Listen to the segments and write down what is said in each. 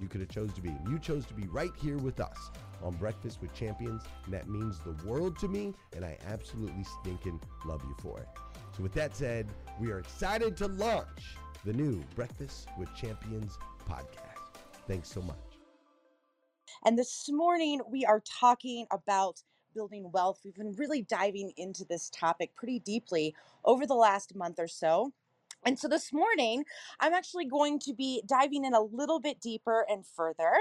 you could have chose to be. You chose to be right here with us on Breakfast with Champions, and that means the world to me, and I absolutely stinking love you for it. So with that said, we are excited to launch the new Breakfast with Champions podcast. Thanks so much. And this morning we are talking about building wealth. We've been really diving into this topic pretty deeply over the last month or so. And so this morning, I'm actually going to be diving in a little bit deeper and further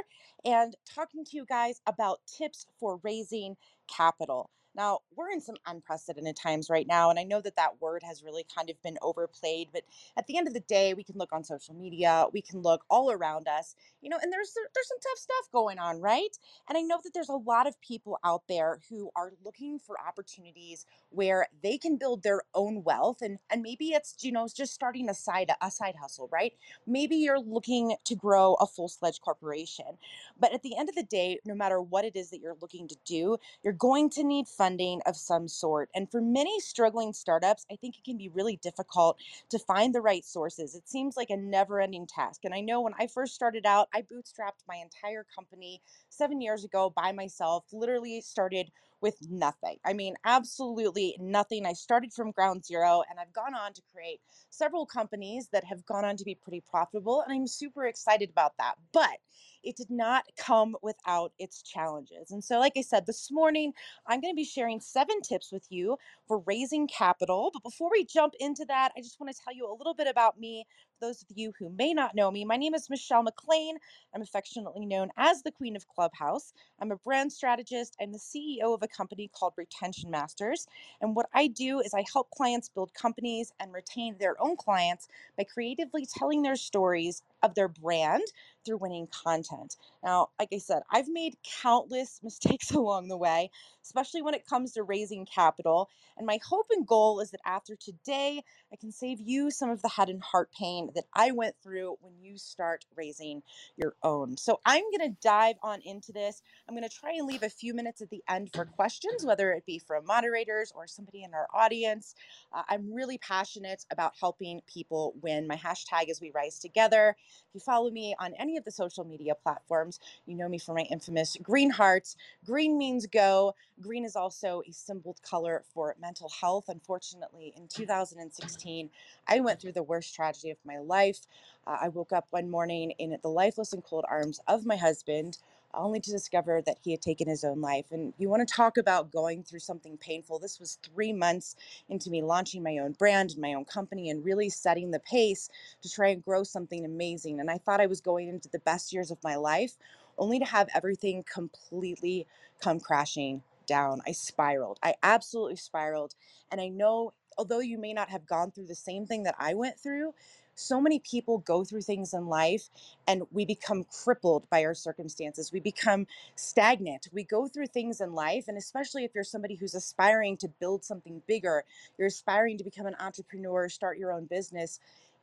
and talking to you guys about tips for raising capital. Now, we're in some unprecedented times right now, and I know that that word has really kind of been overplayed, but at the end of the day, we can look on social media, we can look all around us, you know, and there's there's some tough stuff going on, right? And I know that there's a lot of people out there who are looking for opportunities where they can build their own wealth and and maybe it's, you know, just starting a side a side hustle, right? Maybe you're looking to grow a full-fledged corporation. But at the end of the day, no matter what it is that you're looking to do, you're going to need funding of some sort. And for many struggling startups, I think it can be really difficult to find the right sources. It seems like a never ending task. And I know when I first started out, I bootstrapped my entire company seven years ago by myself, literally started with nothing. I mean, absolutely nothing. I started from ground zero and I've gone on to create several companies that have gone on to be pretty profitable. And I'm super excited about that. But it did not come without its challenges. And so, like I said, this morning, I'm going to be sharing seven tips with you for raising capital. But before we jump into that, I just want to tell you a little bit about me. Those of you who may not know me, my name is Michelle McLean. I'm affectionately known as the Queen of Clubhouse. I'm a brand strategist. I'm the CEO of a company called Retention Masters. And what I do is I help clients build companies and retain their own clients by creatively telling their stories of their brand through winning content. Now, like I said, I've made countless mistakes along the way, especially when it comes to raising capital. And my hope and goal is that after today, I can save you some of the head and heart pain that I went through when you start raising your own. So I'm going to dive on into this. I'm going to try and leave a few minutes at the end for questions, whether it be from moderators or somebody in our audience. Uh, I'm really passionate about helping people win. My hashtag is We Rise Together. If you follow me on any of the social media platforms, you know me for my infamous green hearts. Green means go. Green is also a symboled color for mental health. Unfortunately, in 2016, I went through the worst tragedy of my life. Uh, I woke up one morning in the lifeless and cold arms of my husband only to discover that he had taken his own life. And you want to talk about going through something painful. This was three months into me launching my own brand and my own company and really setting the pace to try and grow something amazing. And I thought I was going into the best years of my life, only to have everything completely come crashing down. I spiraled. I absolutely spiraled. And I know, although you may not have gone through the same thing that I went through, so many people go through things in life and we become crippled by our circumstances. We become stagnant. We go through things in life, and especially if you're somebody who's aspiring to build something bigger, you're aspiring to become an entrepreneur, start your own business,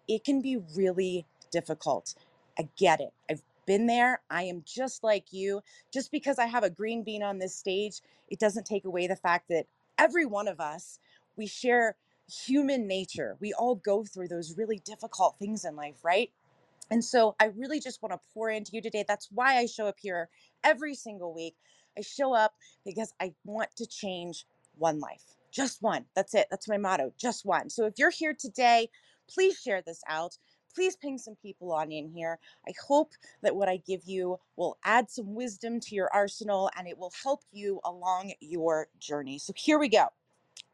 it can be really difficult. I get it. I've been there. I am just like you. Just because I have a green bean on this stage, it doesn't take away the fact that every one of us, we share human nature. We all go through those really difficult things in life, right? And so I really just want to pour into you today. That's why I show up here every single week. I show up because I want to change one life, just one. That's it. That's my motto, just one. So if you're here today, please share this out. Please ping some people on in here. I hope that what I give you will add some wisdom to your arsenal and it will help you along your journey. So here we go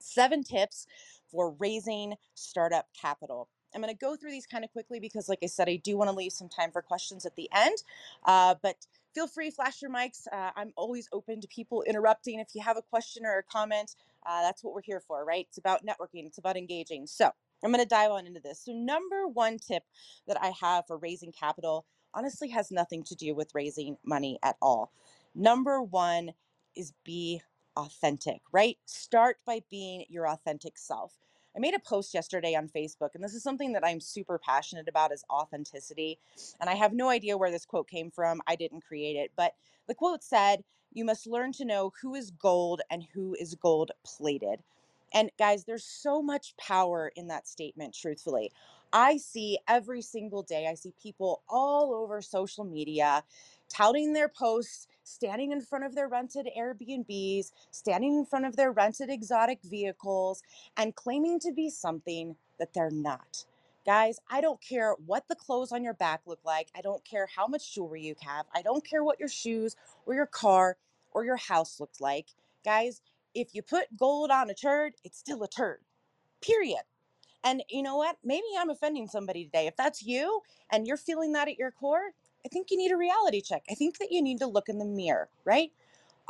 seven tips for raising startup capital. I'm going to go through these kind of quickly because, like I said, I do want to leave some time for questions at the end. Uh, but feel free, flash your mics. Uh, I'm always open to people interrupting. If you have a question or a comment, uh, that's what we're here for, right? It's about networking, it's about engaging. So I'm going to dive on into this. So, number one tip that I have for raising capital honestly has nothing to do with raising money at all. Number one is be authentic, right? Start by being your authentic self. I made a post yesterday on Facebook, and this is something that I'm super passionate about is authenticity. And I have no idea where this quote came from. I didn't create it, but the quote said, "You must learn to know who is gold and who is gold plated." And guys, there's so much power in that statement, truthfully. I see every single day, I see people all over social media touting their posts, standing in front of their rented Airbnbs, standing in front of their rented exotic vehicles, and claiming to be something that they're not. Guys, I don't care what the clothes on your back look like. I don't care how much jewelry you have. I don't care what your shoes or your car or your house looks like. Guys, if you put gold on a turd, it's still a turd. Period. And you know what? Maybe I'm offending somebody today. If that's you and you're feeling that at your core, I think you need a reality check. I think that you need to look in the mirror, right?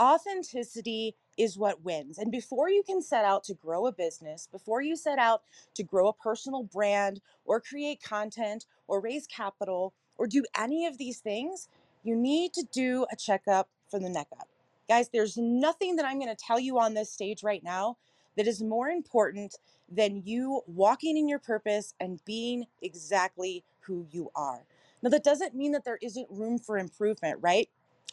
Authenticity is what wins. And before you can set out to grow a business, before you set out to grow a personal brand or create content or raise capital or do any of these things, you need to do a checkup from the neck up. Guys, there's nothing that I'm going to tell you on this stage right now that is more important than you walking in your purpose and being exactly who you are. Now, that doesn't mean that there isn't room for improvement, right?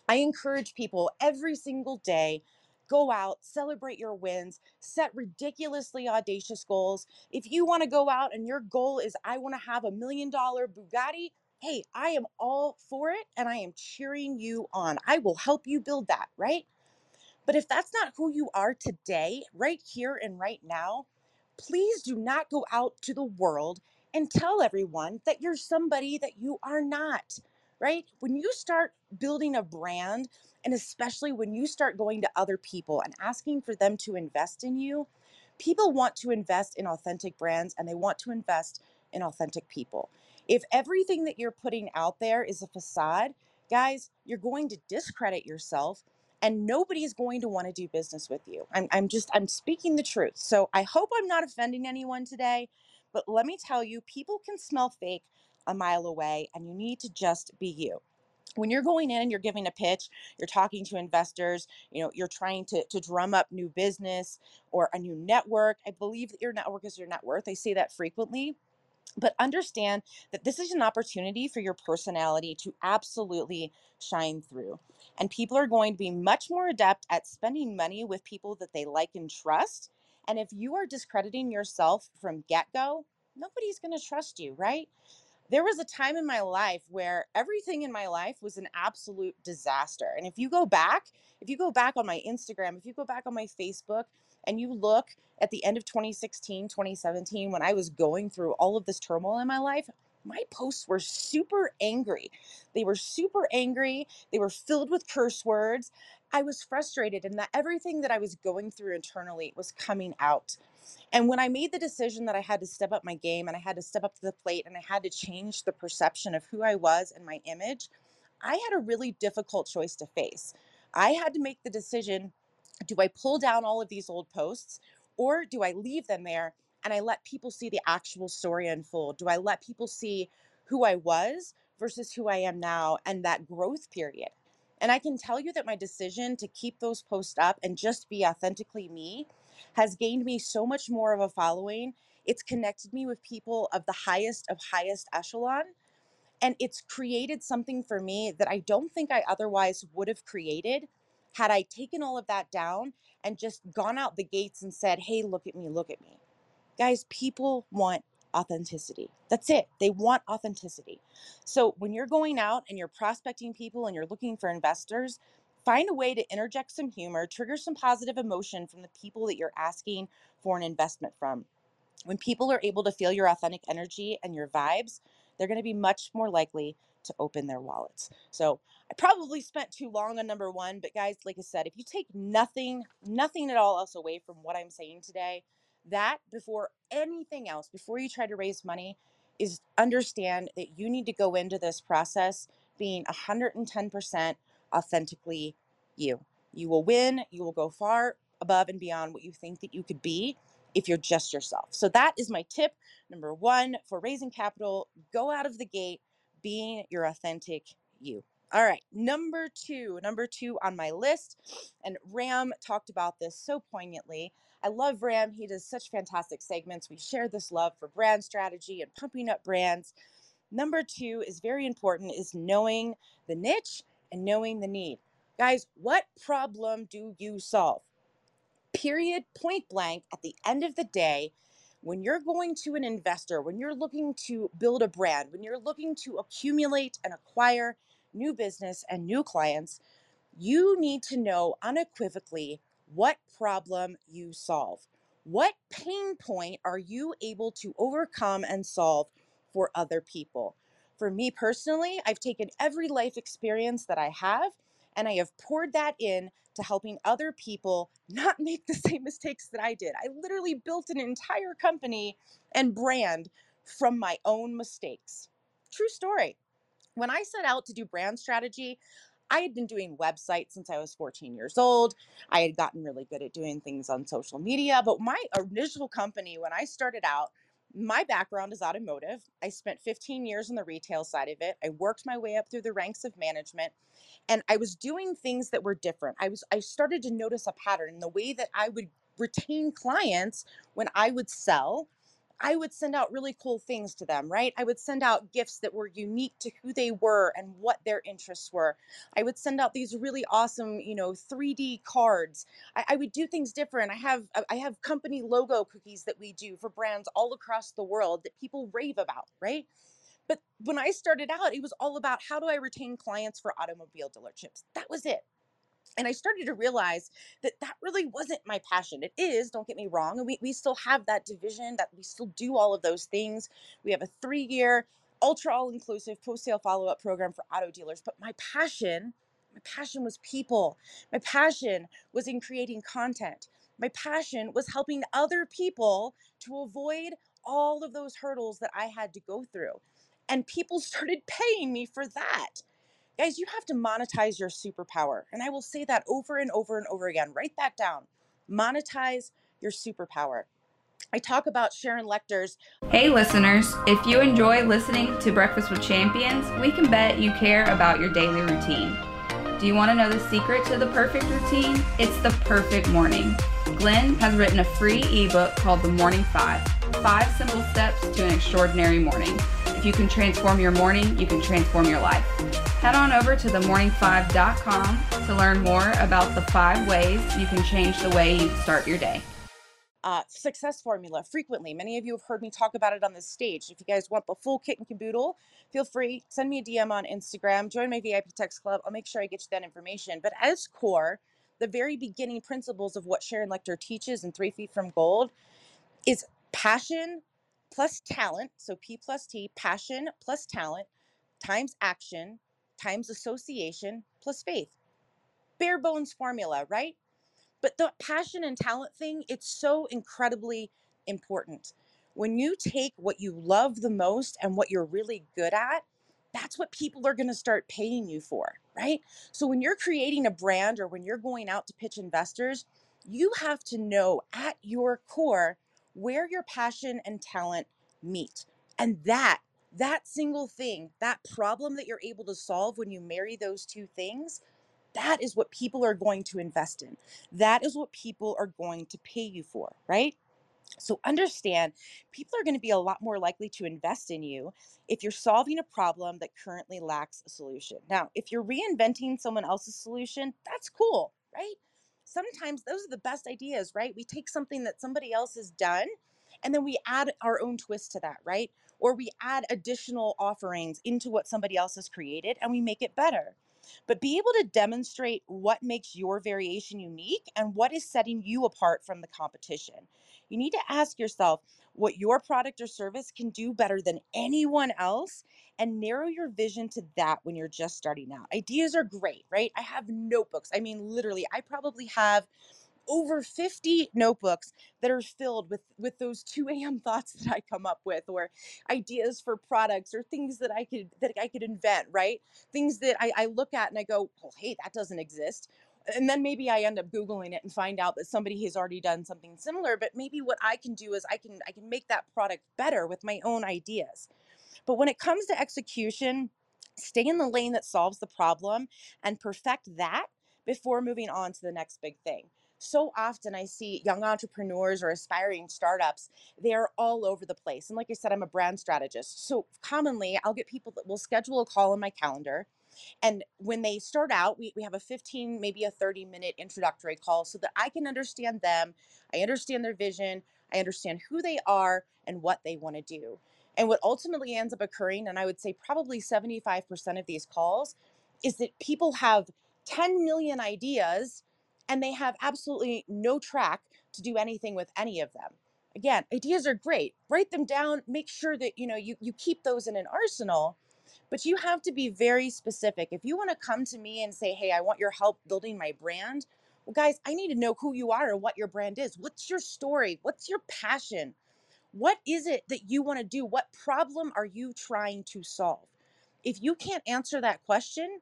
I encourage people every single day go out, celebrate your wins, set ridiculously audacious goals. If you want to go out and your goal is, I want to have a million dollar Bugatti, hey, I am all for it and I am cheering you on. I will help you build that, right? But if that's not who you are today, right here and right now, please do not go out to the world and tell everyone that you're somebody that you are not, right? When you start building a brand, and especially when you start going to other people and asking for them to invest in you, people want to invest in authentic brands and they want to invest in authentic people. If everything that you're putting out there is a facade, guys, you're going to discredit yourself and nobody's going to want to do business with you. I'm, I'm just, I'm speaking the truth. So I hope I'm not offending anyone today, but let me tell you, people can smell fake a mile away and you need to just be you when you're going in and you're giving a pitch you're talking to investors you know you're trying to, to drum up new business or a new network i believe that your network is your net worth i say that frequently but understand that this is an opportunity for your personality to absolutely shine through. And people are going to be much more adept at spending money with people that they like and trust. And if you are discrediting yourself from get go, nobody's going to trust you, right? there was a time in my life where everything in my life was an absolute disaster. And if you go back, if you go back on my Instagram, if you go back on my Facebook, and you look at the end of 2016, 2017, when I was going through all of this turmoil in my life, my posts were super angry. They were super angry. They were filled with curse words. I was frustrated, and that everything that I was going through internally was coming out. And when I made the decision that I had to step up my game and I had to step up to the plate and I had to change the perception of who I was and my image, I had a really difficult choice to face. I had to make the decision do I pull down all of these old posts or do I leave them there and I let people see the actual story unfold? Do I let people see who I was versus who I am now and that growth period? And I can tell you that my decision to keep those posts up and just be authentically me has gained me so much more of a following. It's connected me with people of the highest of highest echelon. And it's created something for me that I don't think I otherwise would have created had I taken all of that down and just gone out the gates and said, hey, look at me, look at me. Guys, people want authenticity. That's it. They want authenticity. So when you're going out and you're prospecting people and you're looking for investors, find a way to interject some humor, trigger some positive emotion from the people that you're asking for an investment from. When people are able to feel your authentic energy and your vibes, they're going to be much more likely to open their wallets. So I probably spent too long on number one, but guys, like I said, if you take nothing, nothing at all else away from what I'm saying today, that before anything else, before you try to raise money, is understand that you need to go into this process being 110% authentically you. You will win, you will go far above and beyond what you think that you could be if you're just yourself. So that is my tip number 1 for raising capital, go out of the gate being your authentic you. All right, number 2, number 2 on my list and Ram talked about this so poignantly. I love Ram. He does such fantastic segments. We share this love for brand strategy and pumping up brands. Number 2 is very important is knowing the niche and knowing the need. Guys, what problem do you solve? Period, point blank, at the end of the day, when you're going to an investor, when you're looking to build a brand, when you're looking to accumulate and acquire new business and new clients, you need to know unequivocally what problem you solve. What pain point are you able to overcome and solve for other people? For me personally, I've taken every life experience that I have and I have poured that in to helping other people not make the same mistakes that I did. I literally built an entire company and brand from my own mistakes. True story. When I set out to do brand strategy, I had been doing websites since I was 14 years old. I had gotten really good at doing things on social media, but my initial company, when I started out, my background is automotive. I spent 15 years on the retail side of it. I worked my way up through the ranks of management and I was doing things that were different. I was I started to notice a pattern in the way that I would retain clients when I would sell I would send out really cool things to them, right? I would send out gifts that were unique to who they were and what their interests were. I would send out these really awesome, you know, 3D cards. I, I would do things different. I have uh, I have company logo cookies that we do for brands all across the world that people rave about, right? But when I started out, it was all about how do I retain clients for automobile dealerships. That was it. And I started to realize that that really wasn't my passion. It is, don't get me wrong. And we, we still have that division, that we still do all of those things. We have a three year, ultra all inclusive post sale follow up program for auto dealers. But my passion, my passion was people. My passion was in creating content. My passion was helping other people to avoid all of those hurdles that I had to go through. And people started paying me for that. Guys, you have to monetize your superpower. And I will say that over and over and over again. Write that down. Monetize your superpower. I talk about Sharon Lechter's. Hey, listeners, if you enjoy listening to Breakfast with Champions, we can bet you care about your daily routine. Do you want to know the secret to the perfect routine? It's the perfect morning. Glenn has written a free ebook called The Morning Five Five Simple Steps to an Extraordinary Morning. If you can transform your morning, you can transform your life. Head on over to themorning5.com to learn more about the five ways you can change the way you start your day. Uh, success formula frequently. Many of you have heard me talk about it on this stage. If you guys want the full kit and caboodle, feel free, send me a DM on Instagram, join my VIP text club. I'll make sure I get you that information. But as core, the very beginning principles of what Sharon Lechter teaches in Three Feet from Gold is passion plus talent. So P plus T, passion plus talent times action times association plus faith. Bare bones formula, right? But the passion and talent thing, it's so incredibly important. When you take what you love the most and what you're really good at, that's what people are going to start paying you for, right? So when you're creating a brand or when you're going out to pitch investors, you have to know at your core where your passion and talent meet. And that that single thing, that problem that you're able to solve when you marry those two things, that is what people are going to invest in. That is what people are going to pay you for, right? So understand people are going to be a lot more likely to invest in you if you're solving a problem that currently lacks a solution. Now, if you're reinventing someone else's solution, that's cool, right? Sometimes those are the best ideas, right? We take something that somebody else has done and then we add our own twist to that, right? Or we add additional offerings into what somebody else has created and we make it better. But be able to demonstrate what makes your variation unique and what is setting you apart from the competition. You need to ask yourself what your product or service can do better than anyone else and narrow your vision to that when you're just starting out. Ideas are great, right? I have notebooks. I mean, literally, I probably have over 50 notebooks that are filled with with those 2 a.m thoughts that i come up with or ideas for products or things that i could that i could invent right? Things that i, I look at and i go well hey that doesn't exist. And then maybe i end up googling it and find out that somebody has already done something similar but maybe what i can do is i can i can make that product better with my own ideas. But when it comes to execution stay in the lane that solves the problem and perfect that before moving on to the next big thing so often I see young entrepreneurs or aspiring startups, they're all over the place. And like I said, I'm a brand strategist. So commonly I'll get people that will schedule a call in my calendar. And when they start out, we, we have a 15, maybe a 30 minute introductory call so that I can understand them. I understand their vision. I understand who they are and what they want to do. And what ultimately ends up occurring, and I would say probably 75% of these calls, is that people have 10 million ideas and they have absolutely no track to do anything with any of them. Again ideas are great write them down make sure that you know you, you keep those in an arsenal but you have to be very specific. If you want to come to me and say hey i want your help building my brand well guys i need to know who you are and what your brand is. What's your story? What's your passion? What is it that you want to do? What problem are you trying to solve? If you can't answer that question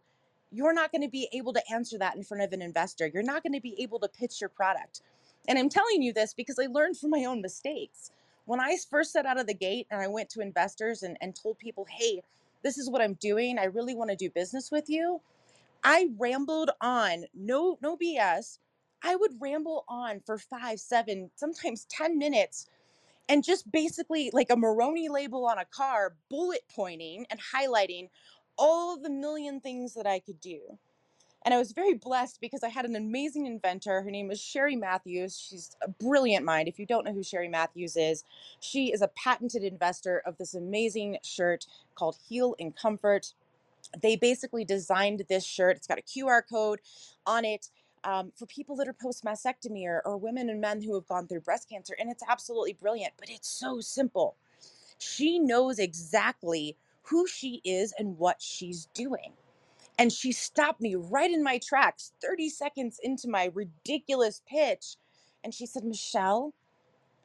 you're not going to be able to answer that in front of an investor. You're not going to be able to pitch your product. And I'm telling you this because I learned from my own mistakes. When I first set out of the gate and I went to investors and, and told people, hey, this is what I'm doing. I really want to do business with you. I rambled on, no, no BS. I would ramble on for five, seven, sometimes 10 minutes and just basically like a Monroney label on a car, bullet pointing and highlighting all the million things that I could do. And I was very blessed because I had an amazing inventor. Her name was Sherry Matthews. She's a brilliant mind. If you don't know who Sherry Matthews is, she is a patented investor of this amazing shirt called Heal in Comfort. they basically designed this shirt. It's got a QR code on it um, for people that are post mastectomy or, or women and men who have gone through breast cancer. And it's absolutely brilliant, but it's so simple. She knows exactly who she is and what she's doing. And she stopped me right in my tracks 30 seconds into my ridiculous pitch. And she said, Michelle,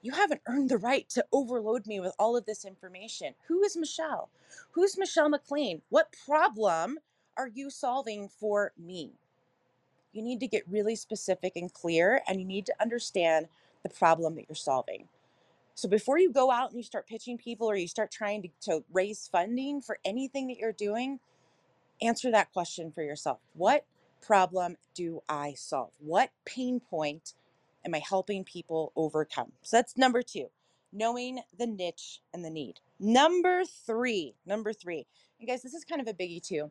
you haven't earned the right to overload me with all of this information. Who is Michelle? Who's Michelle McLean? What problem are you solving for me? You need to get really specific and clear, and you need to understand the problem that you're solving. So before you go out and you start pitching people or you start trying to, to raise funding for anything that you're doing, answer that question for yourself. What problem do I solve? What pain point am I helping people overcome? So that's number two, knowing the niche and the need. Number three, number three, and guys, this is kind of a biggie too.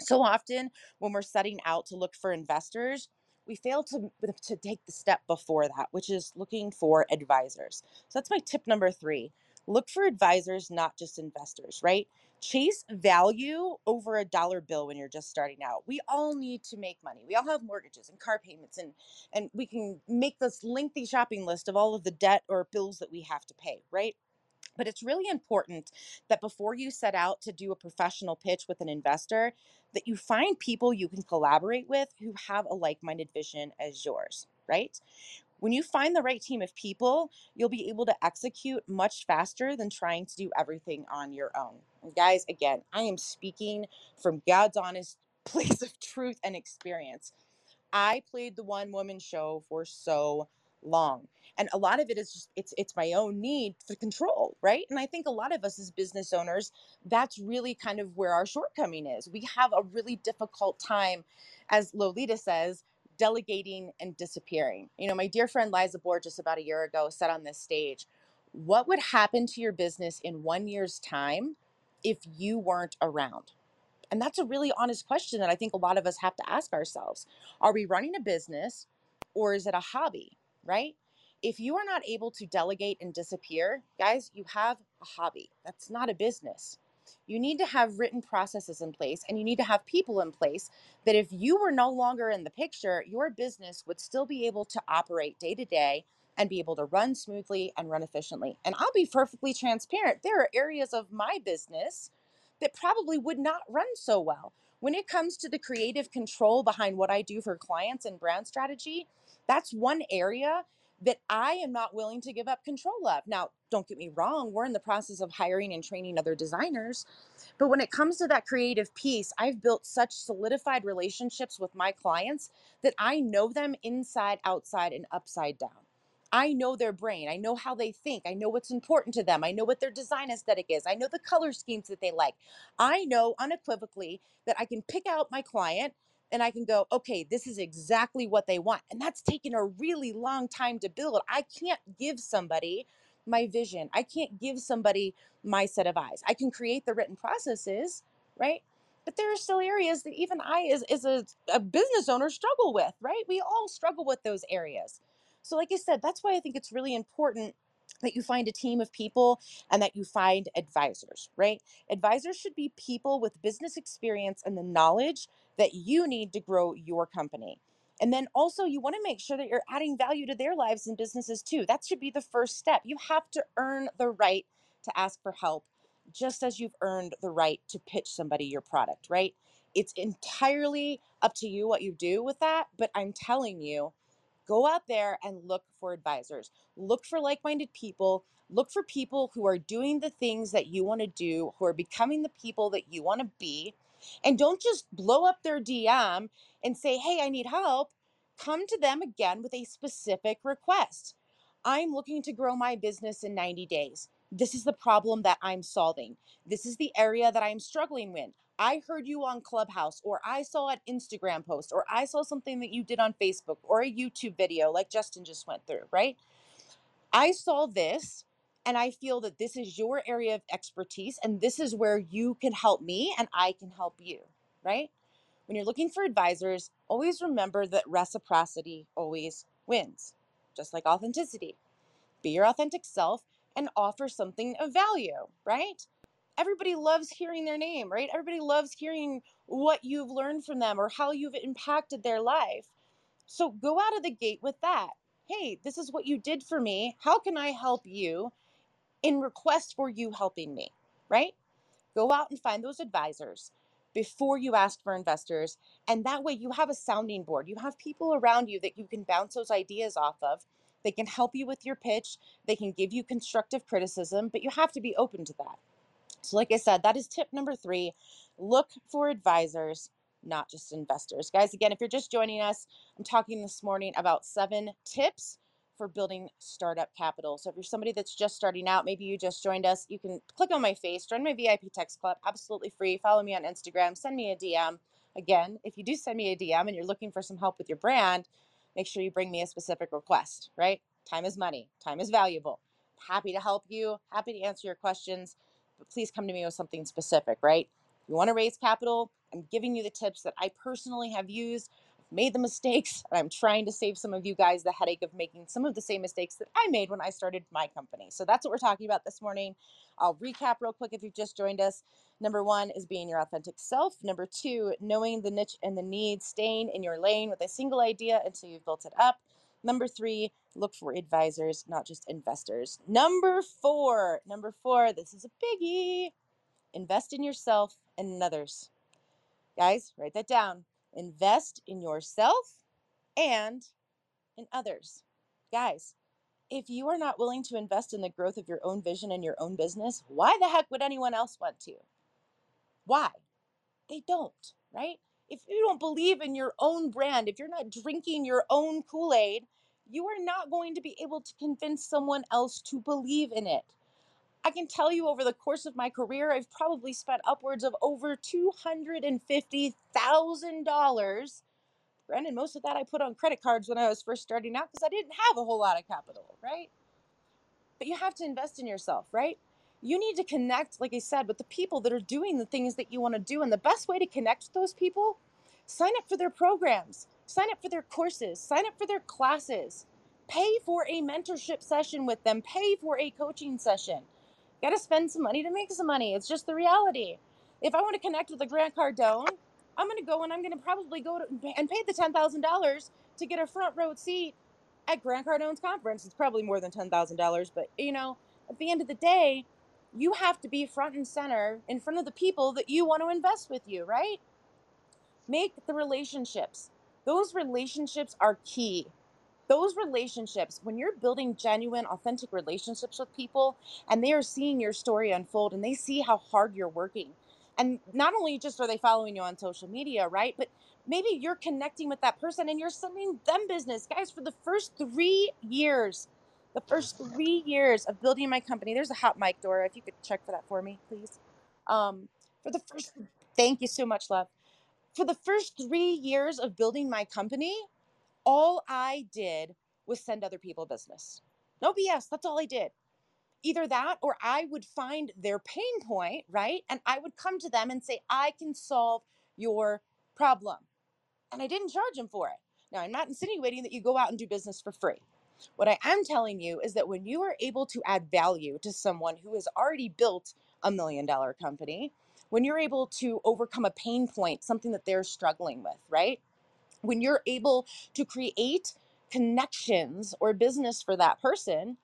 So often when we're setting out to look for investors, we fail to, to take the step before that, which is looking for advisors. So that's my tip number three. Look for advisors, not just investors, right? Chase value over a dollar bill when you're just starting out. We all need to make money. We all have mortgages and car payments and and we can make this lengthy shopping list of all of the debt or bills that we have to pay, right? But it's really important that before you set out to do a professional pitch with an investor, that you find people you can collaborate with who have a like-minded vision as yours, right? When you find the right team of people, you'll be able to execute much faster than trying to do everything on your own. And guys, again, I am speaking from God's honest place of truth and experience. I played the one woman show for so long and a lot of it is just it's it's my own need for control right and i think a lot of us as business owners that's really kind of where our shortcoming is we have a really difficult time as lolita says delegating and disappearing you know my dear friend liza borges about a year ago said on this stage what would happen to your business in one year's time if you weren't around and that's a really honest question that I think a lot of us have to ask ourselves. Are we running a business or is it a hobby, right? If you are not able to delegate and disappear, guys, you have a hobby. That's not a business. You need to have written processes in place and you need to have people in place that if you were no longer in the picture, your business would still be able to operate day to day and be able to run smoothly and run efficiently. And I'll be perfectly transparent. There are areas of my business that probably would not run so well. When it comes to the creative control behind what I do for clients and brand strategy, that's one area that I am not willing to give up control of. Now, don't get me wrong, we're in the process of hiring and training other designers. But when it comes to that creative piece, I've built such solidified relationships with my clients that I know them inside, outside, and upside down. I know their brain. I know how they think. I know what's important to them. I know what their design aesthetic is. I know the color schemes that they like. I know unequivocally that I can pick out my client and I can go, okay, this is exactly what they want. And that's taken a really long time to build. I can't give somebody my vision. I can't give somebody my set of eyes. I can create the written processes, right? But there are still areas that even I, as, as a, a business owner, struggle with, right? We all struggle with those areas. So, like I said, that's why I think it's really important that you find a team of people and that you find advisors, right? Advisors should be people with business experience and the knowledge that you need to grow your company. And then also, you want to make sure that you're adding value to their lives and businesses too. That should be the first step. You have to earn the right to ask for help, just as you've earned the right to pitch somebody your product, right? It's entirely up to you what you do with that. But I'm telling you, go out there and look for advisors look for like-minded people look for people who are doing the things that you want to do who are becoming the people that you want to be and don't just blow up their dm and say hey i need help come to them again with a specific request. I'm looking to grow my business in 90 days. This is the problem that i'm solving. This is the area that i'm struggling with. I heard you on Clubhouse, or I saw an Instagram post, or I saw something that you did on Facebook, or a YouTube video like Justin just went through, right? I saw this and I feel that this is your area of expertise and this is where you can help me and I can help you, right? When you're looking for advisors, always remember that reciprocity always wins, just like authenticity. Be your authentic self and offer something of value, right? everybody loves hearing their name, right? Everybody loves hearing what you've learned from them or how you've impacted their life. So go out of the gate with that. Hey, this is what you did for me. How can I help you in request for you helping me, right? Go out and find those advisors before you ask for investors. And that way you have a sounding board. You have people around you that you can bounce those ideas off of. They can help you with your pitch, they can give you constructive criticism, but you have to be open to that. So, like I said, that is tip number three look for advisors, not just investors. Guys, again, if you're just joining us, I'm talking this morning about seven tips for building startup capital. So, if you're somebody that's just starting out, maybe you just joined us, you can click on my face, join my VIP text club, absolutely free. Follow me on Instagram, send me a DM. Again, if you do send me a DM and you're looking for some help with your brand, make sure you bring me a specific request, right? Time is money, time is valuable. Happy to help you, happy to answer your questions but please come to me with something specific, right? You want to raise capital? I'm giving you the tips that I personally have used, made the mistakes, and I'm trying to save some of you guys the headache of making some of the same mistakes that I made when I started my company. So that's what we're talking about this morning. I'll recap real quick if you've just joined us. Number one is being your authentic self. Number two, knowing the niche and the need, staying in your lane with a single idea until you've built it up. Number three, look for advisors, not just investors. Number four, number four, this is a biggie. Invest in yourself and in others. Guys, write that down. Invest in yourself and in others. Guys, if you are not willing to invest in the growth of your own vision and your own business, why the heck would anyone else want to? Why? They don't, right? if you don't believe in your own brand, if you're not drinking your own Kool Aid, you are not going to be able to convince someone else to believe in it. I can tell you over the course of my career, I've probably spent upwards of over $250,000. Granted, most of that I put on credit cards when I was first starting out because I didn't have a whole lot of capital, right? But you have to invest in yourself, right? you need to connect, like I said, with the people that are doing the things that you want to do. And the best way to connect with those people, sign up for their programs, sign up for their courses, sign up for their classes, pay for a mentorship session with them, pay for a coaching session. Got to spend some money to make some money. It's just the reality. If I want to connect with a Grant Cardone, I'm going to go and I'm going to probably go to, and pay the $10,000 to get a front row seat at Grant Cardone's conference. It's probably more than $10,000, but you know, at the end of the day, you have to be front and center in front of the people that you want to invest with you, right? Make the relationships. Those relationships are key. Those relationships, when you're building genuine, authentic relationships with people and they are seeing your story unfold and they see how hard you're working. And not only just are they following you on social media, right? But maybe you're connecting with that person and you're sending them business. Guys, for the first three years, the first three years of building my company, there's a hot mic, Dora. If you could check for that for me, please. Um, for the first, thank you so much, love. For the first three years of building my company, all I did was send other people business. No BS. That's all I did. Either that or I would find their pain point, right? And I would come to them and say, I can solve your problem. And I didn't charge them for it. Now, I'm not insinuating that you go out and do business for free. What I am telling you is that when you are able to add value to someone who has already built a million dollar company, when you're able to overcome a pain point, something that they're struggling with, right? When you're able to create connections or business for that person,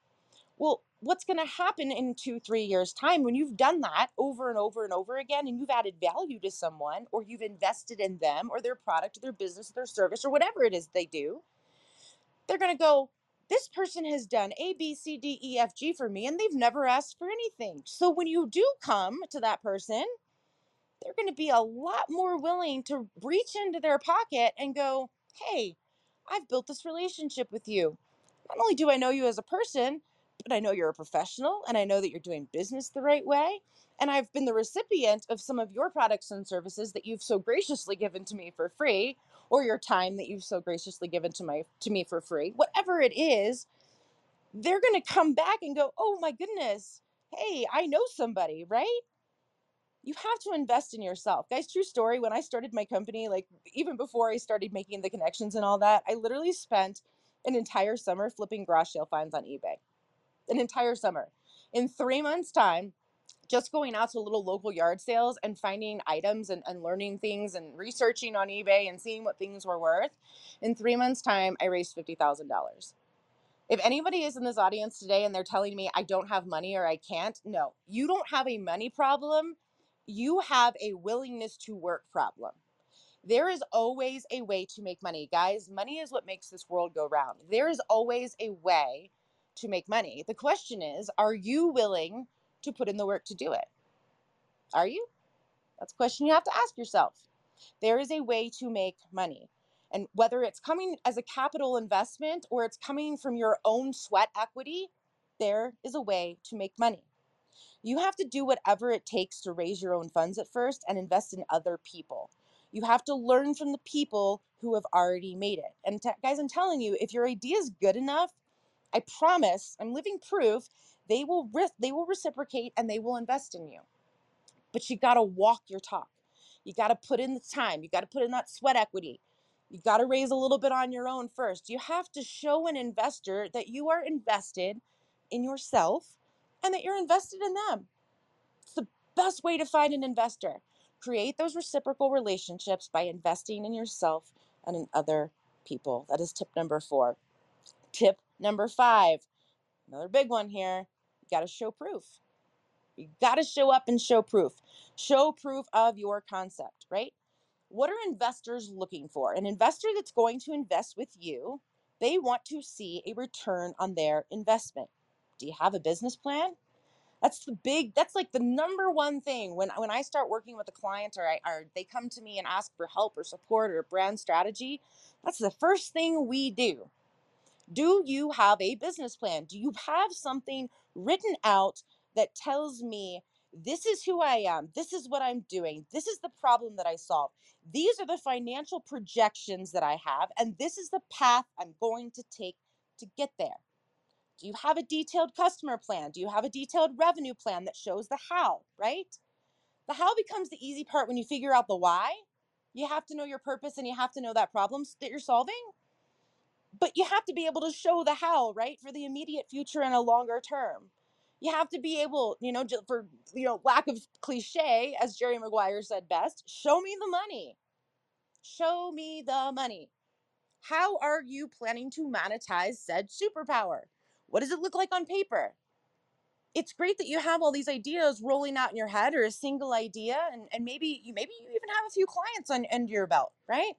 well, what's going to happen in two, three years' time when you've done that over and over and over again and you've added value to someone or you've invested in them or their product or their business or their service or whatever it is they do? They're going to go, this person has done A, B, C, D, E, F, G for me, and they've never asked for anything. So when you do come to that person, they're going to be a lot more willing to reach into their pocket and go, Hey, I've built this relationship with you. Not only do I know you as a person, but I know you're a professional and I know that you're doing business the right way. And I've been the recipient of some of your products and services that you've so graciously given to me for free or your time that you've so graciously given to my to me for free whatever it is they're to come back and go oh my goodness hey i know somebody right you have to invest in yourself guys true story when i started my company like even before i started making the connections and all that i literally spent an entire summer flipping garage sale finds on ebay an entire summer in three months time just going out to little local yard sales and finding items and, and learning things and researching on eBay and seeing what things were worth. In three months' time, I raised $50,000. If anybody is in this audience today and they're telling me I don't have money or I can't, no, you don't have a money problem. You have a willingness to work problem. There is always a way to make money. Guys, money is what makes this world go round. There is always a way to make money. The question is, are you willing to put in the work to do it? Are you? That's a question you have to ask yourself. There is a way to make money. And whether it's coming as a capital investment or it's coming from your own sweat equity, there is a way to make money. You have to do whatever it takes to raise your own funds at first and invest in other people. You have to learn from the people who have already made it. And t- guys, I'm telling you, if your idea is good enough, I promise, I'm living proof, they will re- they will reciprocate and they will invest in you. But you got to walk your talk. You got to put in the time. You got to put in that sweat equity. You got to raise a little bit on your own first. You have to show an investor that you are invested in yourself and that you're invested in them. It's the best way to find an investor. Create those reciprocal relationships by investing in yourself and in other people. That is tip number four. Tip number five, another big one here you got to show proof. You got to show up and show proof. Show proof of your concept, right? What are investors looking for? An investor that's going to invest with you, they want to see a return on their investment. Do you have a business plan? That's the big, that's like the number one thing when, when I start working with a client or, I, or they come to me and ask for help or support or brand strategy. That's the first thing we do. Do you have a business plan? Do you have something written out that tells me this is who I am, this is what I'm doing, this is the problem that I solve, these are the financial projections that I have, and this is the path I'm going to take to get there? Do you have a detailed customer plan? Do you have a detailed revenue plan that shows the how, right? The how becomes the easy part when you figure out the why. You have to know your purpose and you have to know that problem that you're solving. But you have to be able to show the how, right? For the immediate future and a longer term. You have to be able, you know, for you know, lack of cliche, as Jerry Maguire said best, show me the money. Show me the money. How are you planning to monetize said superpower? What does it look like on paper? It's great that you have all these ideas rolling out in your head or a single idea and, and maybe you maybe you even have a few clients on under your belt, right?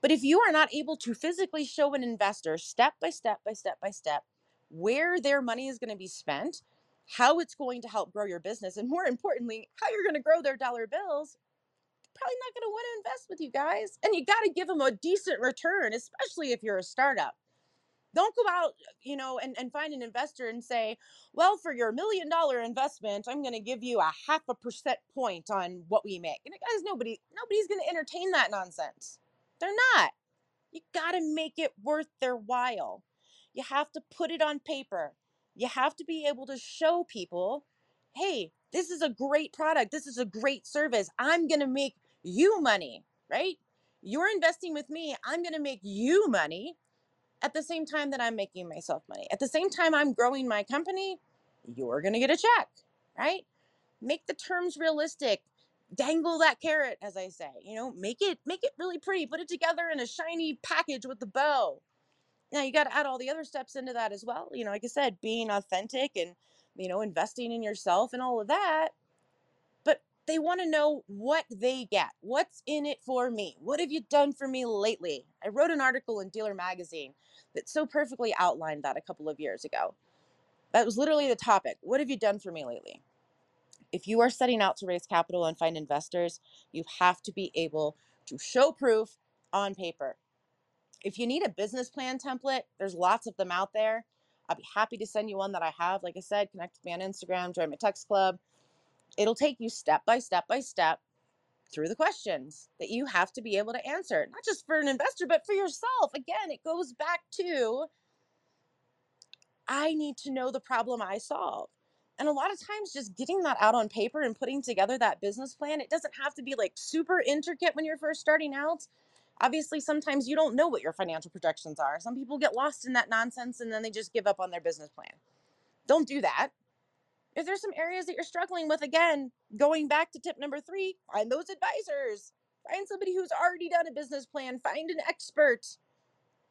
But if you are not able to physically show an investor step by step by step by step where their money is going to be spent, how it's going to help grow your business, and more importantly, how you're going to grow their dollar bills, probably not going to want to invest with you guys. And you got to give them a decent return, especially if you're a startup. Don't go out, you know, and, and find an investor and say, well, for your million dollar investment, I'm going to give you a half a percent point on what we make. And guys, nobody, nobody's going to entertain that nonsense. They're not. You got to make it worth their while. You have to put it on paper. You have to be able to show people, hey, this is a great product. This is a great service. I'm going to make you money, right? You're investing with me. I'm going to make you money at the same time that I'm making myself money. At the same time I'm growing my company, you're going to get a check, right? Make the terms realistic dangle that carrot as i say you know make it make it really pretty put it together in a shiny package with the bow now you got to add all the other steps into that as well you know like i said being authentic and you know investing in yourself and all of that they want to know what they get what's in it for me what have you done for me lately i wrote an article in dealer magazine that so perfectly outlined that a couple of years ago that was literally the topic what have you done for me lately if you are setting out to raise capital and find investors, you have to be able to show proof on paper. If you need a business plan template, there's lots of them out there. I'll be happy to send you one that I have. Like I said, connect with me on Instagram, join my text club. It'll take you step by step by step through the questions that you have to be able to answer, not just for an investor, but for yourself. Again, it goes back to I need to know the problem I solve. And a lot of times, just getting that out on paper and putting together that business plan, it doesn't have to be like super intricate when you're first starting out. Obviously, sometimes you don't know what your financial projections are. Some people get lost in that nonsense and then they just give up on their business plan. Don't do that. If there's some areas that you're struggling with, again, going back to tip number three, find those advisors. Find somebody who's already done a business plan, find an expert,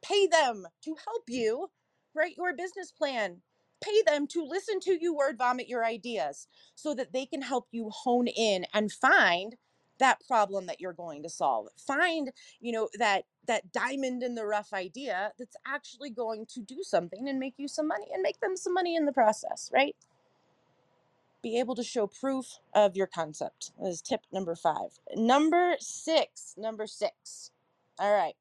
pay them to help you write your business plan. Pay them to listen to you word vomit your ideas so that they can help you hone in and find that problem that you're going to solve. Find, you know, that that diamond in the rough idea that's actually going to do something and make you some money and make them some money in the process, right? Be able to show proof of your concept is tip number 5. Number 6, number 6. All right.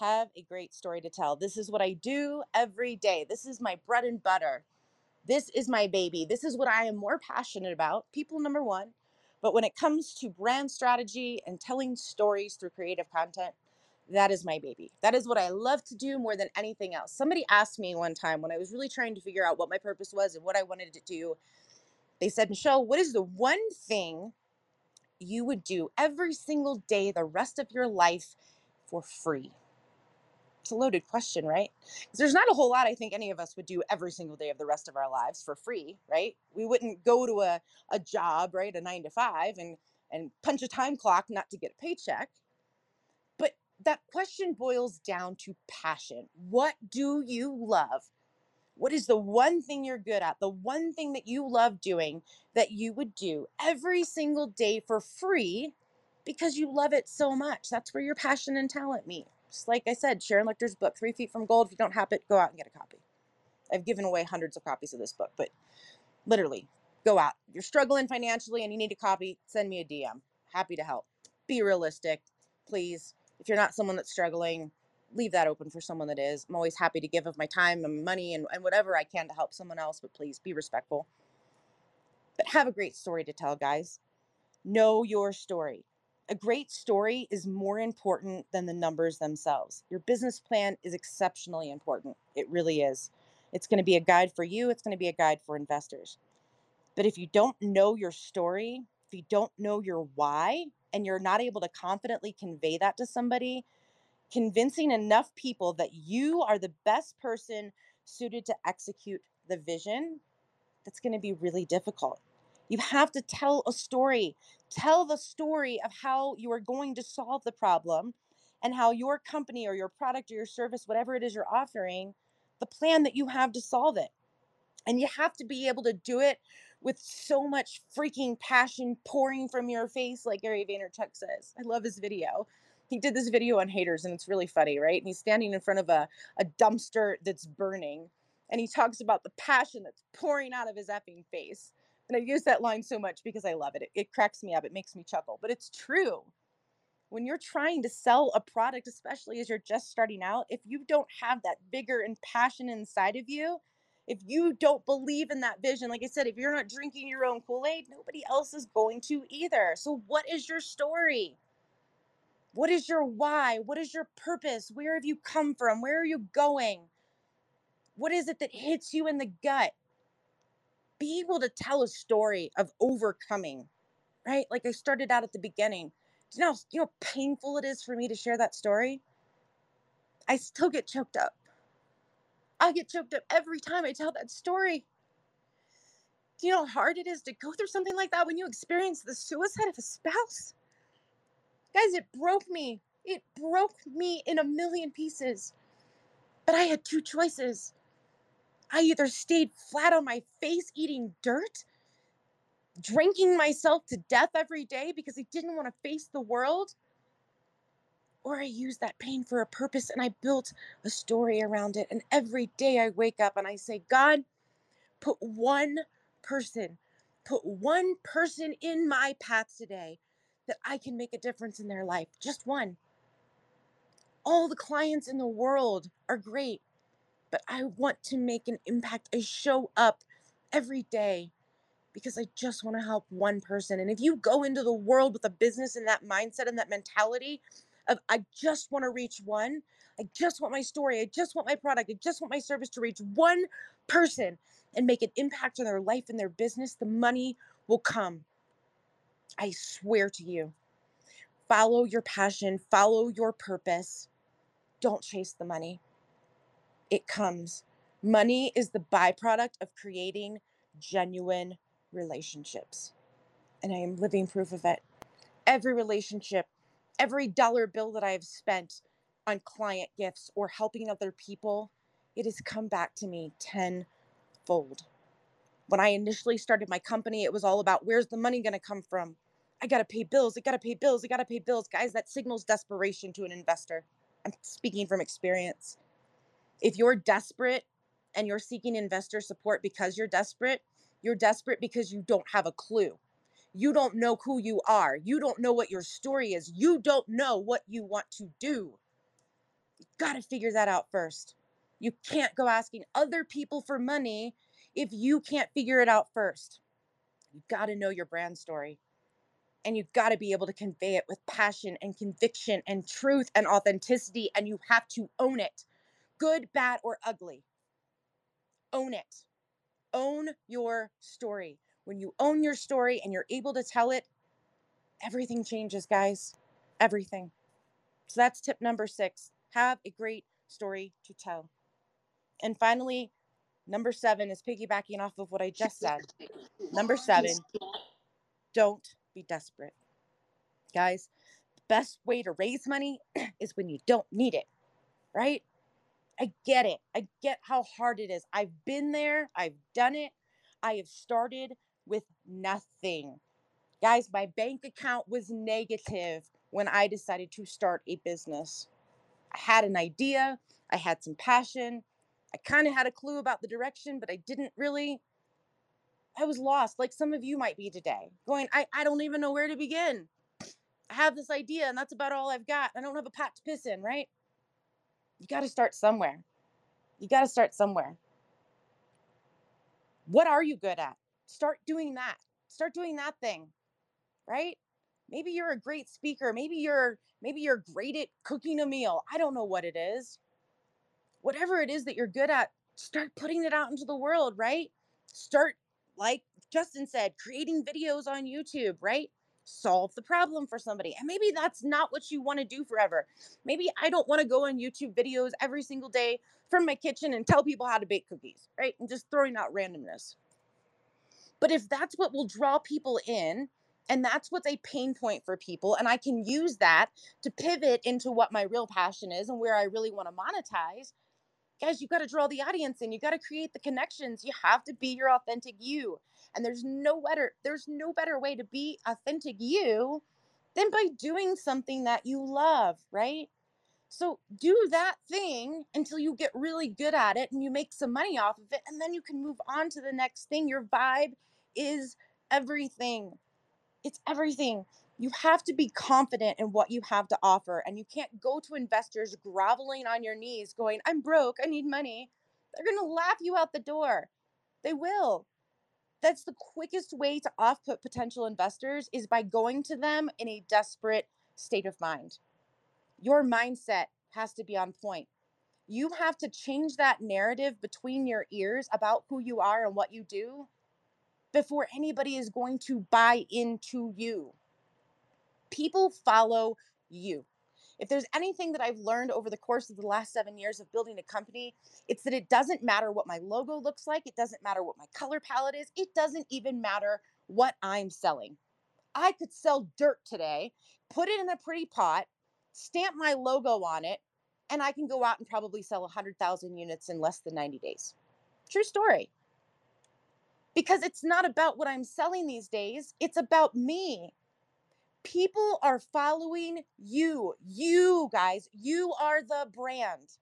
Have a great story to tell. This is what I do every day. This is my bread and butter. This is my baby. This is what I am more passionate about. People number 1 but when it comes to brand strategy and telling stories through creative content, that is my baby. That is what I love to do more than anything else. Somebody asked me one time when I was really trying to figure out what my purpose was and what I wanted to do. They said, Michelle, what is the one thing you would do every single day the rest of your life for free? It's a loaded question, right? Because there's not a whole lot I think any of us would do every single day of the rest of our lives for free, right? We wouldn't go to a, a job, right, a nine to five and and punch a time clock not to get a paycheck. But that question boils down to passion. What do you love? What is the one thing you're good at? The one thing that you love doing that you would do every single day for free because you love it so much? That's where your passion and talent meet. Just like I said, Sharon Lechter's book, Three Feet from Gold. If you don't have it, go out and get a copy. I've given away hundreds of copies of this book, but literally, go out. You're struggling financially and you need a copy, send me a DM. Happy to help. Be realistic, please. If you're not someone that's struggling, leave that open for someone that is. I'm always happy to give of my time and money and, and whatever I can to help someone else, but please be respectful. But have a great story to tell, guys. Know your story a great story is more important than the numbers themselves. Your business plan is exceptionally important. It really is. It's going to be a guide for you, it's going to be a guide for investors. But if you don't know your story, if you don't know your why, and you're not able to confidently convey that to somebody, convincing enough people that you are the best person suited to execute the vision, that's going to be really difficult. You have to tell a story. Tell the story of how you are going to solve the problem and how your company or your product or your service, whatever it is you're offering, the plan that you have to solve it. And you have to be able to do it with so much freaking passion pouring from your face, like Gary Vaynerchuk says. I love his video. He did this video on haters, and it's really funny, right? And he's standing in front of a, a dumpster that's burning, and he talks about the passion that's pouring out of his effing face. And I use that line so much because I love it. it. It cracks me up, it makes me chuckle, but it's true. When you're trying to sell a product, especially as you're just starting out, if you don't have that vigor and passion inside of you, if you don't believe in that vision, like I said, if you're not drinking your own Kool Aid, nobody else is going to either. So, what is your story? What is your why? What is your purpose? Where have you come from? Where are you going? What is it that hits you in the gut? be able to tell a story of overcoming, right? Like I started out at the beginning. Do you know, you know how painful it is for me to share that story? I still get choked up. I get choked up every time I tell that story. Do you know how hard it is to go through something like that when you experience the suicide of a spouse? Guys, it broke me. It broke me in a million pieces. But I had two choices. I either stayed flat on my face eating dirt, drinking myself to death every day because I didn't want to face the world, or I used that pain for a purpose and I built a story around it. And every day I wake up and I say, God, put one person, put one person in my path today that I can make a difference in their life. Just one. All the clients in the world are great but I want to make an impact. I show up every day because I just want to help one person. And if you go into the world with a business and that mindset and that mentality of, I just want to reach one, I just want my story, I just want my product, I just want my service to reach one person and make an impact on their life and their business, the money will come. I swear to you. Follow your passion, follow your purpose. Don't chase the money it comes. Money is the byproduct of creating genuine relationships. And I am living proof of it. Every relationship, every dollar bill that I have spent on client gifts or helping other people, it has come back to me tenfold. When I initially started my company, it was all about where's the money going to come from? I got to pay bills. I got to pay bills. I got to pay bills. Guys, that signals desperation to an investor. I'm speaking from experience. If you're desperate and you're seeking investor support because you're desperate, you're desperate because you don't have a clue. You don't know who you are. You don't know what your story is. You don't know what you want to do. You got to figure that out first. You can't go asking other people for money if you can't figure it out first. You got to know your brand story. And you've got to be able to convey it with passion and conviction and truth and authenticity. And you have to own it good, bad, or ugly. Own it. Own your story. When you own your story and you're able to tell it, everything changes, guys. Everything. So that's tip number six have a great story to tell. And finally, number seven is piggybacking off of what I just said. Number seven, don't be desperate. Guys, the best way to raise money is when you don't need it, right? I get it. I get how hard it is. I've been there, I've done it. I have started with nothing. Guys, my bank account was negative when I decided to start a business. I had an idea, I had some passion, I kind of had a clue about the direction, but I didn't really. I was lost, like some of you might be today, going, I, I don't even know where to begin. I have this idea, and that's about all I've got. I don't have a pot to piss in, right? You got to start somewhere. You got to start somewhere. What are you good at? Start doing that. Start doing that thing, right? Maybe you're a great speaker. Maybe you're maybe you're great at cooking a meal. I don't know what it is. Whatever it is that you're good at, start putting it out into the world, right? Start like Justin said, creating videos on YouTube, right? Solve the problem for somebody. And maybe that's not what you want to do forever. Maybe I don't want to go on YouTube videos every single day from my kitchen and tell people how to bake cookies, right? And just throwing out randomness. But if that's what will draw people in, and that's what's a pain point for people, and I can use that to pivot into what my real passion is and where I really want to monetize, guys, you got to draw the audience in. You got to create the connections. You have to be your authentic you. And there's no better there's no better way to be authentic you than by doing something that you love, right? So do that thing until you get really good at it and you make some money off of it and then you can move on to the next thing. Your vibe is everything. It's everything. You have to be confident in what you have to offer and you can't go to investors groveling on your knees going, "I'm broke, I need money." They're going to laugh you out the door. They will. That's the quickest way to off put potential investors is by going to them in a desperate state of mind. Your mindset has to be on point. You have to change that narrative between your ears about who you are and what you do before anybody is going to buy into you. People follow you. If there's anything that I've learned over the course of the last seven years of building a company, it's that it doesn't matter what my logo looks like. It doesn't matter what my color palette is. It doesn't even matter what I'm selling. I could sell dirt today, put it in a pretty pot, stamp my logo on it, and I can go out and probably sell 100,000 units in less than 90 days. True story. Because it's not about what I'm selling these days, it's about me. People are following you. You guys, you are the brand.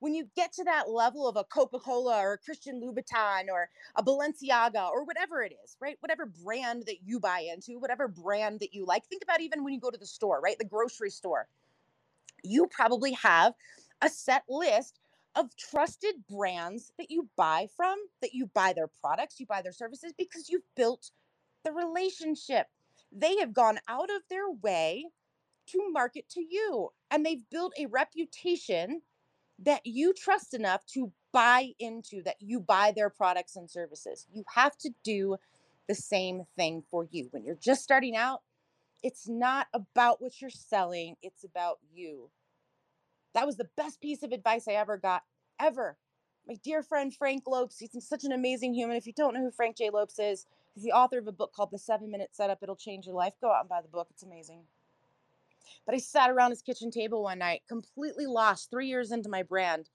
When you get to that level of a Coca Cola or a Christian Louboutin or a Balenciaga or whatever it is, right? Whatever brand that you buy into, whatever brand that you like. Think about even when you go to the store, right? The grocery store. You probably have a set list of trusted brands that you buy from, that you buy their products, you buy their services because you've built the relationship they have gone out of their way to market to you and they've built a reputation that you trust enough to buy into that you buy their products and services you have to do the same thing for you when you're just starting out it's not about what you're selling it's about you that was the best piece of advice i ever got ever my dear friend Frank Lopes. He's such an amazing human. If you don't know who Frank J. Lopes is, he's the author of a book called The Seven Minute Setup. It'll change your life. Go out and buy the book, it's amazing. But I sat around his kitchen table one night, completely lost, three years into my brand,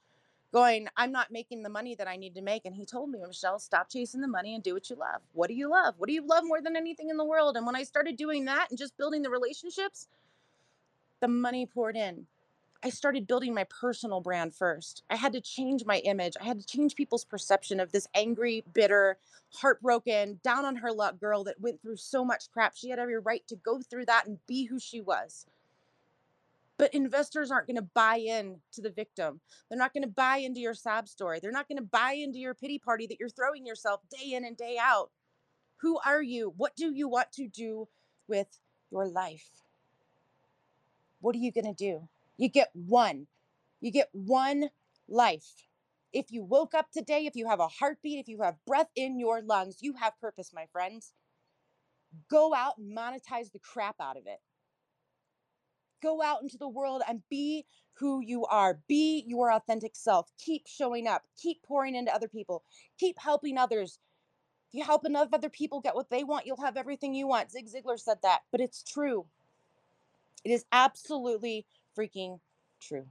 going, I'm not making the money that I need to make. And he told me, Michelle, stop chasing the money and do what you love. What do you love? What do you love more than anything in the world? And when I started doing that and just building the relationships, the money poured in. I started building my personal brand first. I had to change my image. I had to change people's perception of this angry, bitter, heartbroken, down on her luck girl that went through so much crap. She had every right to go through that and be who she was. But investors aren't going to buy in to the victim. They're not going to buy into your sob story. They're not going to buy into your pity party that you're throwing yourself day in and day out. Who are you? What do you want to do with your life? What are you going to do? You get one. You get one life. If you woke up today, if you have a heartbeat, if you have breath in your lungs, you have purpose, my friends. Go out and monetize the crap out of it. Go out into the world and be who you are. Be your authentic self. Keep showing up. Keep pouring into other people. Keep helping others. If you help enough other people get what they want, you'll have everything you want. Zig Ziglar said that, but it's true. It is absolutely freaking true.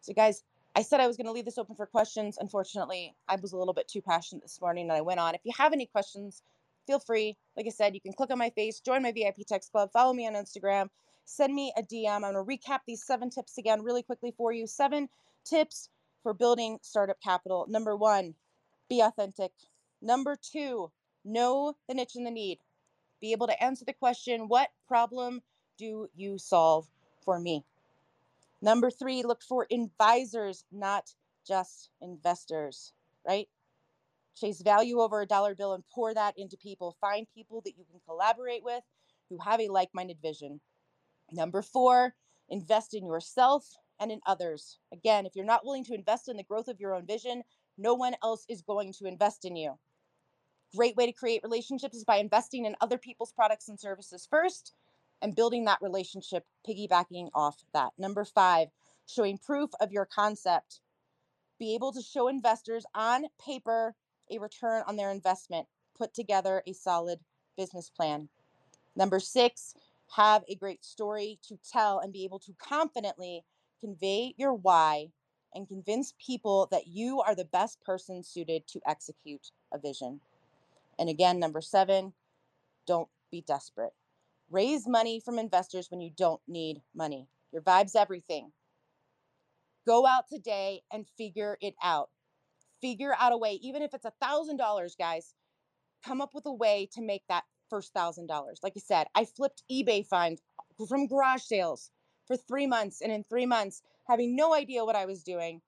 So, guys, I said I was going to leave this open for questions. Unfortunately, I was a little bit too passionate this morning and I went on. If you have any questions, feel free. Like I said, you can click on my face, join my VIP text club, follow me on Instagram, send me a DM. I'm going to recap these seven tips again really quickly for you. Seven tips for building startup capital. Number one, be authentic. Number two, know the niche and the need. Be able to answer the question, what problem do you solve for me? Number three, look for advisors, not just investors, right? Chase value over a dollar bill and pour that into people. Find people that you can collaborate with who have a like minded vision. Number four, invest in yourself and in others. Again, if you're not willing to invest in the growth of your own vision, no one else is going to invest in you. Great way to create relationships is by investing in other people's products and services first and building that relationship, piggybacking off that. Number five, showing proof of your concept. Be able to show investors on paper a return on their investment. Put together a solid business plan. Number six, have a great story to tell and be able to confidently convey your why and convince people that you are the best person suited to execute a vision. And again, number seven, don't be desperate. Raise money from investors when you don't need money. Your vibe's everything. Go out today and figure it out. Figure out a way, even if it's a $1,000, guys, come up with a way to make that first $1,000. Like I said, I flipped eBay finds from garage sales for three months. And in three months, having no idea what I was doing,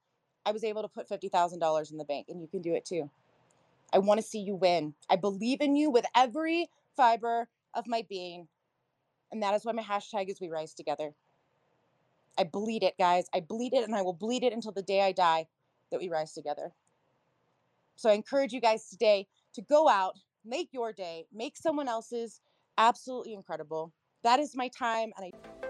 I was able to put $50,000 in the bank. And you can do it too. I want to see you win. I believe in you with every fiber of my being. And that is why my hashtag is We Rise Together. I bleed it, guys. I bleed it and I will bleed it until the day I die that we rise together. So I encourage you guys today to go out, make your day, make someone else's absolutely incredible. That is my time and I